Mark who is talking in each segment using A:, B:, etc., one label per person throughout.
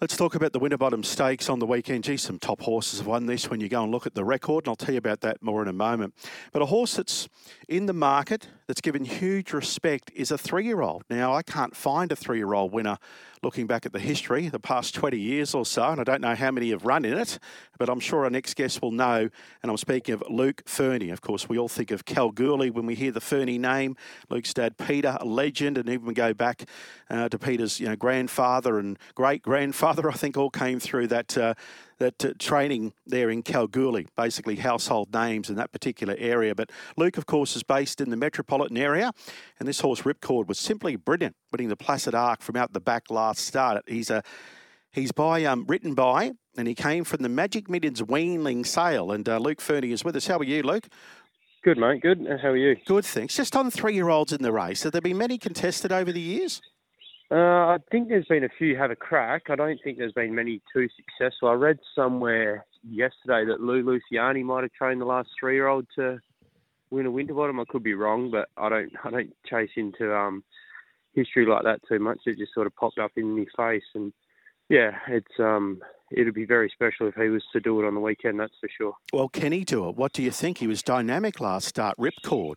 A: Let's talk about the Winterbottom Stakes on the weekend. Gee, some top horses have won this when you go and look at the record, and I'll tell you about that more in a moment. But a horse that's in the market, that's given huge respect, is a three year old. Now, I can't find a three year old winner looking back at the history, the past 20 years or so, and I don't know how many have run in it, but I'm sure our next guest will know. And I'm speaking of Luke Fernie. Of course, we all think of Kalgoorlie when we hear the Fernie name. Luke's dad, Peter, a legend, and even go back uh, to Peter's you know, grandfather and great grandfather, I think, all came through that. Uh, that uh, training there in Kalgoorlie, basically household names in that particular area. But Luke, of course, is based in the metropolitan area, and this horse Ripcord was simply brilliant, winning the Placid Ark from out the back last start. He's a He's by um, written by, and he came from the Magic Millions Weanling sale. And uh, Luke Fernie is with us. How are you, Luke?
B: Good, mate. Good. How are you?
A: Good, thanks. Just on three-year-olds in the race, have there been many contested over the years?
B: Uh, I think there's been a few have a crack. I don't think there's been many too successful. I read somewhere yesterday that Lou Luciani might have trained the last three-year-old to win a Winterbottom. I could be wrong, but I don't. I don't chase into um, history like that too much. It just sort of popped up in my face, and yeah, it's um, it'd be very special if he was to do it on the weekend. That's for sure.
A: Well, can he do it? What do you think? He was dynamic last start. Ripcord.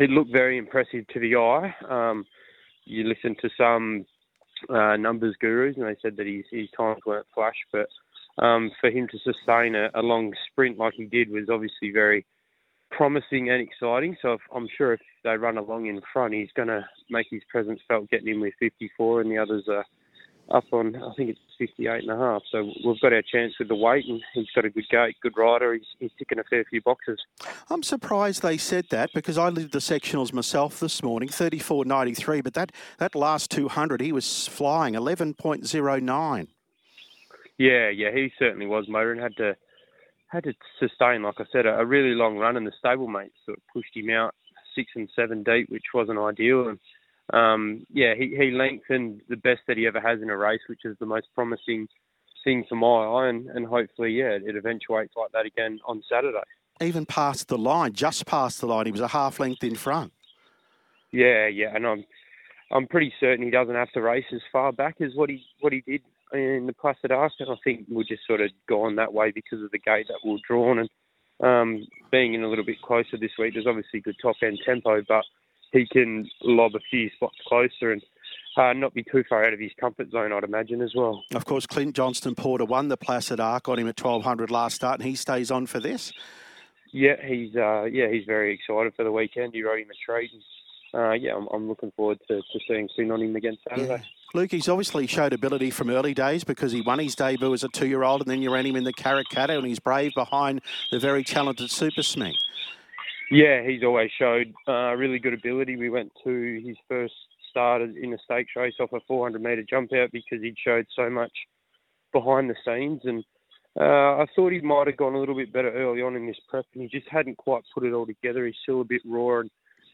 B: It looked very impressive to the eye. Um, you listen to some uh, numbers gurus, and they said that his, his times weren't flash, but um, for him to sustain a, a, long sprint like he did was obviously very promising and exciting. So if, I'm sure if they run along in front, he's going to make his presence felt getting in with 54, and the others are up on, I think it's 58 and a half. So we've got our chance with the weight, and he's got a good gait, good rider. He's, he's ticking a fair few boxes.
A: I'm surprised they said that because I lived the sectionals myself this morning, 34.93, but that, that last 200, he was flying 11.09.
B: Yeah, yeah, he certainly was, motor, and had to had to sustain, like I said, a, a really long run, and the stablemates sort of pushed him out six and seven deep, which wasn't ideal. And um, yeah, he, he lengthened the best that he ever has in a race, which is the most promising thing for my eye, and, and hopefully, yeah, it eventuates like that again on Saturday.
A: Even past the line, just past the line, he was a half length in front.
B: Yeah, yeah, and I'm I'm pretty certain he doesn't have to race as far back as what he what he did in the Placid Ark, and I think we'll just sort of gone that way because of the gate that we're drawn and um, being in a little bit closer this week. There's obviously good top end tempo, but he can lob a few spots closer and uh, not be too far out of his comfort zone, I'd imagine, as well.
A: Of course, Clint Johnston Porter won the Placid Ark on him at 1200 last start, and he stays on for this.
B: Yeah, he's uh, yeah he's very excited for the weekend. He rode him a treat. And, uh, yeah, I'm, I'm, looking forward to, to seeing Clint on him again Saturday. Yeah.
A: Luke, he's obviously showed ability from early days because he won his debut as a two-year-old, and then you ran him in the Karrakatta, and he's brave behind the very talented Super Smeg.
B: Yeah, he's always showed uh, really good ability. We went to his first start in a stakes race off a 400 metre jump out because he'd showed so much behind the scenes. And uh, I thought he might have gone a little bit better early on in this prep, and he just hadn't quite put it all together. He's still a bit raw and,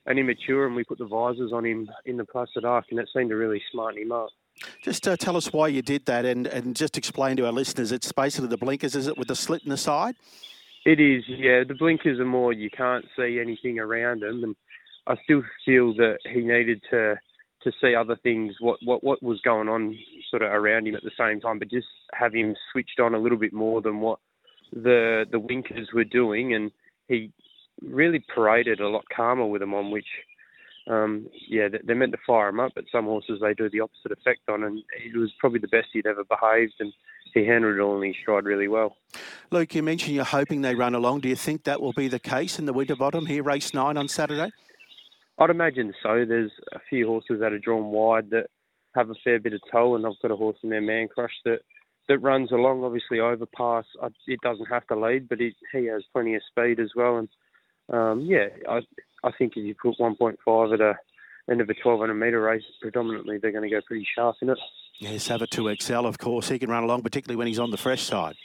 B: and immature, and we put the visors on him in the Placid Ark, and that seemed to really smarten him up.
A: Just uh, tell us why you did that, and, and just explain to our listeners. It's basically the blinkers, is it, with the slit in the side?
B: It is, yeah. The blinkers are more you can't see anything around them, and I still feel that he needed to to see other things, what what what was going on sort of around him at the same time, but just have him switched on a little bit more than what the the winkers were doing, and he really paraded a lot calmer with them on, which um, yeah, they're meant to fire him up, but some horses they do the opposite effect on, and it was probably the best he'd ever behaved, and he handled it all in his stride really well.
A: Luke, you mentioned you're hoping they run along. Do you think that will be the case in the Winterbottom here, race nine on Saturday?
B: I'd imagine so. There's a few horses that are drawn wide that have a fair bit of toe, and I've got a horse in there, Man Crush, that that runs along. Obviously, overpass. It doesn't have to lead, but it, he has plenty of speed as well. And um, yeah, I I think if you put 1.5 at a end of a 1200 metre race, predominantly they're going to go pretty sharp in it.
A: Yes, have a 2XL, of course. He can run along, particularly when he's on the fresh side.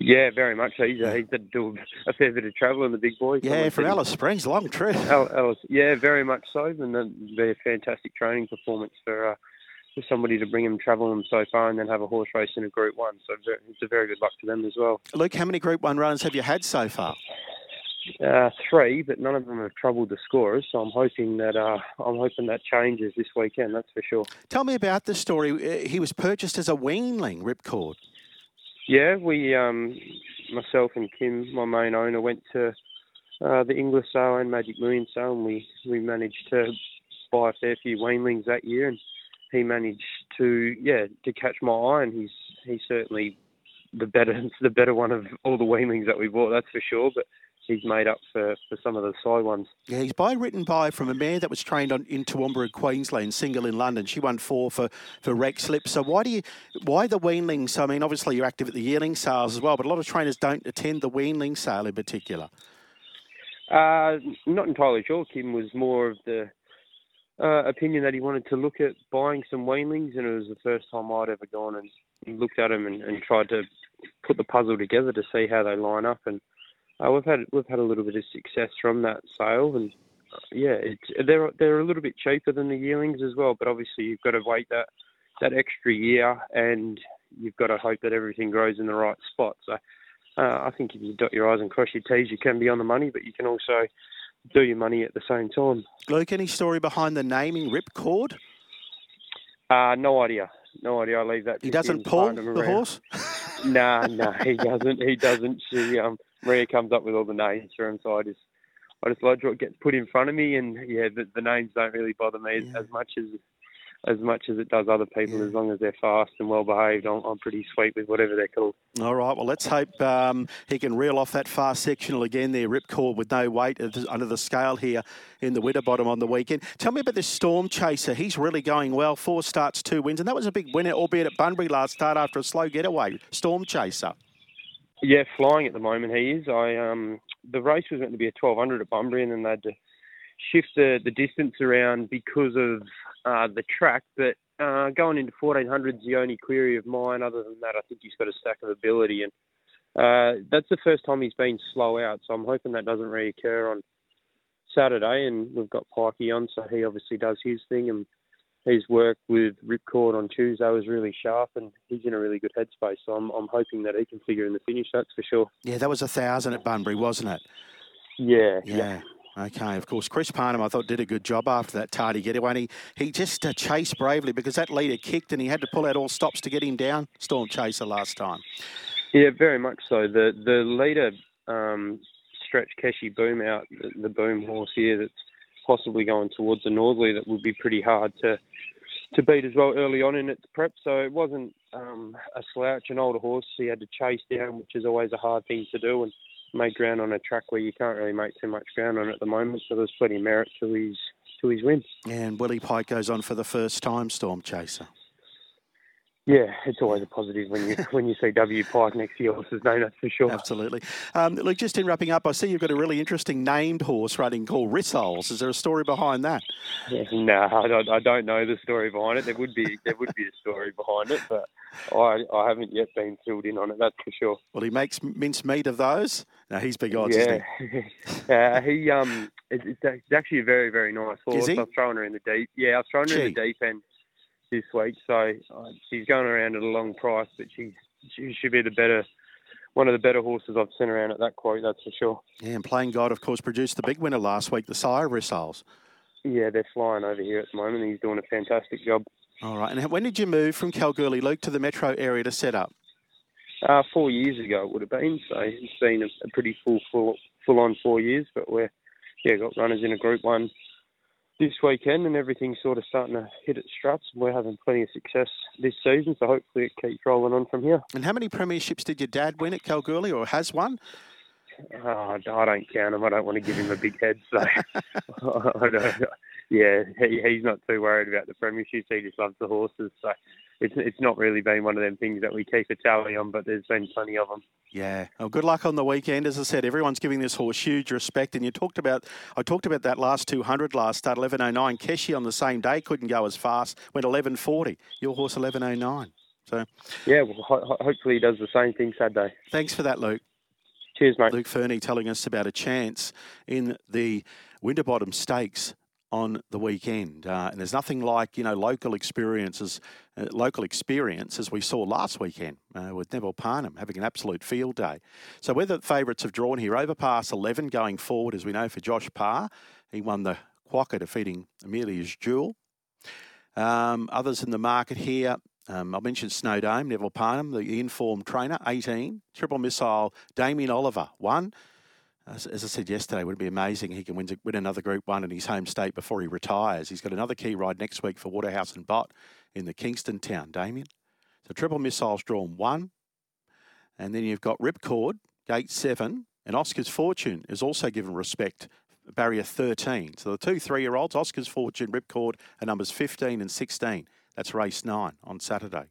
B: Yeah, very much. He's, uh, he's had to do a fair bit of travel in the big boys.
A: Yeah, from Alice Springs, long trip.
B: Alice, yeah, very much so. And they're a fantastic training performance for, uh, for somebody to bring him, travel them so far, and then have a horse race in a Group 1. So it's a very good luck to them as well.
A: Luke, how many Group 1 runners have you had so far?
B: Uh, three, but none of them have troubled the scorers. So I'm hoping that uh, I'm hoping that changes this weekend. That's for sure.
A: Tell me about the story. Uh, he was purchased as a weanling, Ripcord.
B: Yeah, we, um, myself and Kim, my main owner, went to uh, the Inglis sale and Magic Million sale, and we we managed to buy a fair few weanlings that year, and he managed to yeah to catch my eye, and he's he's certainly the better the better one of all the weanlings that we bought. That's for sure, but he's made up for, for some of the side ones.
A: Yeah, he's by written by from a mare that was trained on in Toowoomba, Queensland, single in London. She won four for for Rex Lipp. So why do you why the weanlings? I mean, obviously you're active at the yearling sales as well, but a lot of trainers don't attend the weanling sale in particular.
B: Uh, not entirely sure. Kim was more of the uh, opinion that he wanted to look at buying some weanlings, and it was the first time I'd ever gone and looked at them and, and tried to put the puzzle together to see how they line up. And uh, we've had we've had a little bit of success from that sale, and uh, yeah, it's, they're they're a little bit cheaper than the yearlings as well. But obviously, you've got to wait that that extra year, and you've got to hope that everything grows in the right spot. So. Uh, I think if you dot your I's and cross your T's, you can be on the money, but you can also do your money at the same time.
A: Luke, any story behind the naming Ripcord?
B: Uh, no idea. No idea. I leave that.
A: He doesn't pull the around. horse.
B: nah, nah, he doesn't. He doesn't. She, um, Maria comes up with all the names for him, so I just, I just lodge what gets put in front of me, and yeah, the, the names don't really bother me yeah. as much as as much as it does other people. Yeah. As long as they're fast and well behaved, I'm, I'm, pretty sweet with whatever they're called.
A: All right. Well, let's hope um, he can reel off that fast sectional again there, ripcord with no weight under the scale here in the Winterbottom on the weekend. Tell me about this Storm Chaser. He's really going well. Four starts, two wins, and that was a big winner, albeit at Bunbury last start after a slow getaway. Storm Chaser.
B: Yeah, flying at the moment he is. I um the race was meant to be a 1200 at Bunbury, and then they had to shift the, the distance around because of uh, the track. But uh, going into 1400 is the only query of mine. Other than that, I think he's got a stack of ability, and uh, that's the first time he's been slow out. So I'm hoping that doesn't reoccur on Saturday. And we've got Pikey on, so he obviously does his thing. And his work with Ripcord on Tuesday was really sharp, and he's in a really good headspace. So I'm, I'm hoping that he can figure in the finish. That's for sure.
A: Yeah, that was a thousand at Bunbury, wasn't it?
B: Yeah,
A: yeah. yeah. Okay, of course, Chris Parnham, I thought, did a good job after that tardy getaway. And he, he just uh, chased bravely because that leader kicked and he had to pull out all stops to get him down, Storm Chaser, last time.
B: Yeah, very much so. The the leader um, stretched Keshi Boom out, the, the boom horse here that's possibly going towards the Northerly that would be pretty hard to to beat as well early on in its prep. So it wasn't um, a slouch, an older horse he had to chase down, which is always a hard thing to do. And made ground on a track where you can't really make too much ground on at the moment. So there's plenty of merit to his to his win.
A: And Willie Pike goes on for the first time, Storm Chaser.
B: Yeah, it's always a positive when you when you see W Pike next to your horse's name, that's for sure.
A: Absolutely. Um, look, just in wrapping up, I see you've got a really interesting named horse running called Rissoles. Is there a story behind that?
B: Yeah, no, I don't, I don't know the story behind it. There would be there would be a story behind it, but I, I haven't yet been filled in on it. That's for sure.
A: Well, he makes mincemeat of those. Now he's big odds,
B: yeah.
A: he?
B: uh, he um, it's, it's, actually a very very nice horse. I've thrown her in the deep. Yeah, I've thrown her Gee. in the deep end this week. So uh, she's going around at a long price, but she's she should be the better one of the better horses I've seen around at that quote. That's for sure.
A: Yeah, and Playing God, of course, produced the big winner last week, the Sire Rissoles.
B: Yeah, they're flying over here at the moment. He's doing a fantastic job.
A: All right. And when did you move from Kalgoorlie, Luke, to the metro area to set up?
B: Uh, four years ago it would have been. So it's been a, a pretty full, full, full on four years. But we're yeah got runners in a Group One this weekend, and everything's sort of starting to hit its struts. We're having plenty of success this season, so hopefully it keeps rolling on from here.
A: And how many premierships did your dad win at Kalgoorlie, or has one?
B: Oh, I don't count him. I don't want to give him a big head, so I don't. Yeah, he, he's not too worried about the premierships. He just loves the horses, so it's it's not really been one of them things that we keep a tally on, but there's been plenty of them.
A: Yeah. Well, good luck on the weekend. As I said, everyone's giving this horse huge respect, and you talked about I talked about that last 200 last start, 11:09. Keshi on the same day couldn't go as fast, went 11:40. Your horse 11:09. So.
B: Yeah. Well, ho- hopefully he does the same thing Saturday.
A: Thanks for that, Luke.
B: Cheers, mate.
A: Luke Fernie telling us about a chance in the Winterbottom Stakes on the weekend. Uh, and there's nothing like, you know, local experiences, uh, local experience as we saw last weekend uh, with Neville Parnham having an absolute field day. So whether the favourites have drawn here, overpass 11 going forward, as we know, for Josh Parr. He won the Quokka defeating Amelia's Jewel. Um, others in the market here, um, I mentioned Snowdome, Neville Parnham, the informed trainer, 18. Triple Missile, Damien Oliver, 1 as, as, I said yesterday, would it be amazing he can win, win another Group 1 in his home state before he retires. He's got another key ride next week for Waterhouse and Bott in the Kingston town, Damien. So triple missiles drawn 1. And then you've got Ripcord, gate 7, and Oscar's Fortune is also given respect, barrier 13. So the two three-year-olds, Oscar's Fortune, Ripcord, are numbers 15 and 16. That's race 9 on Saturday.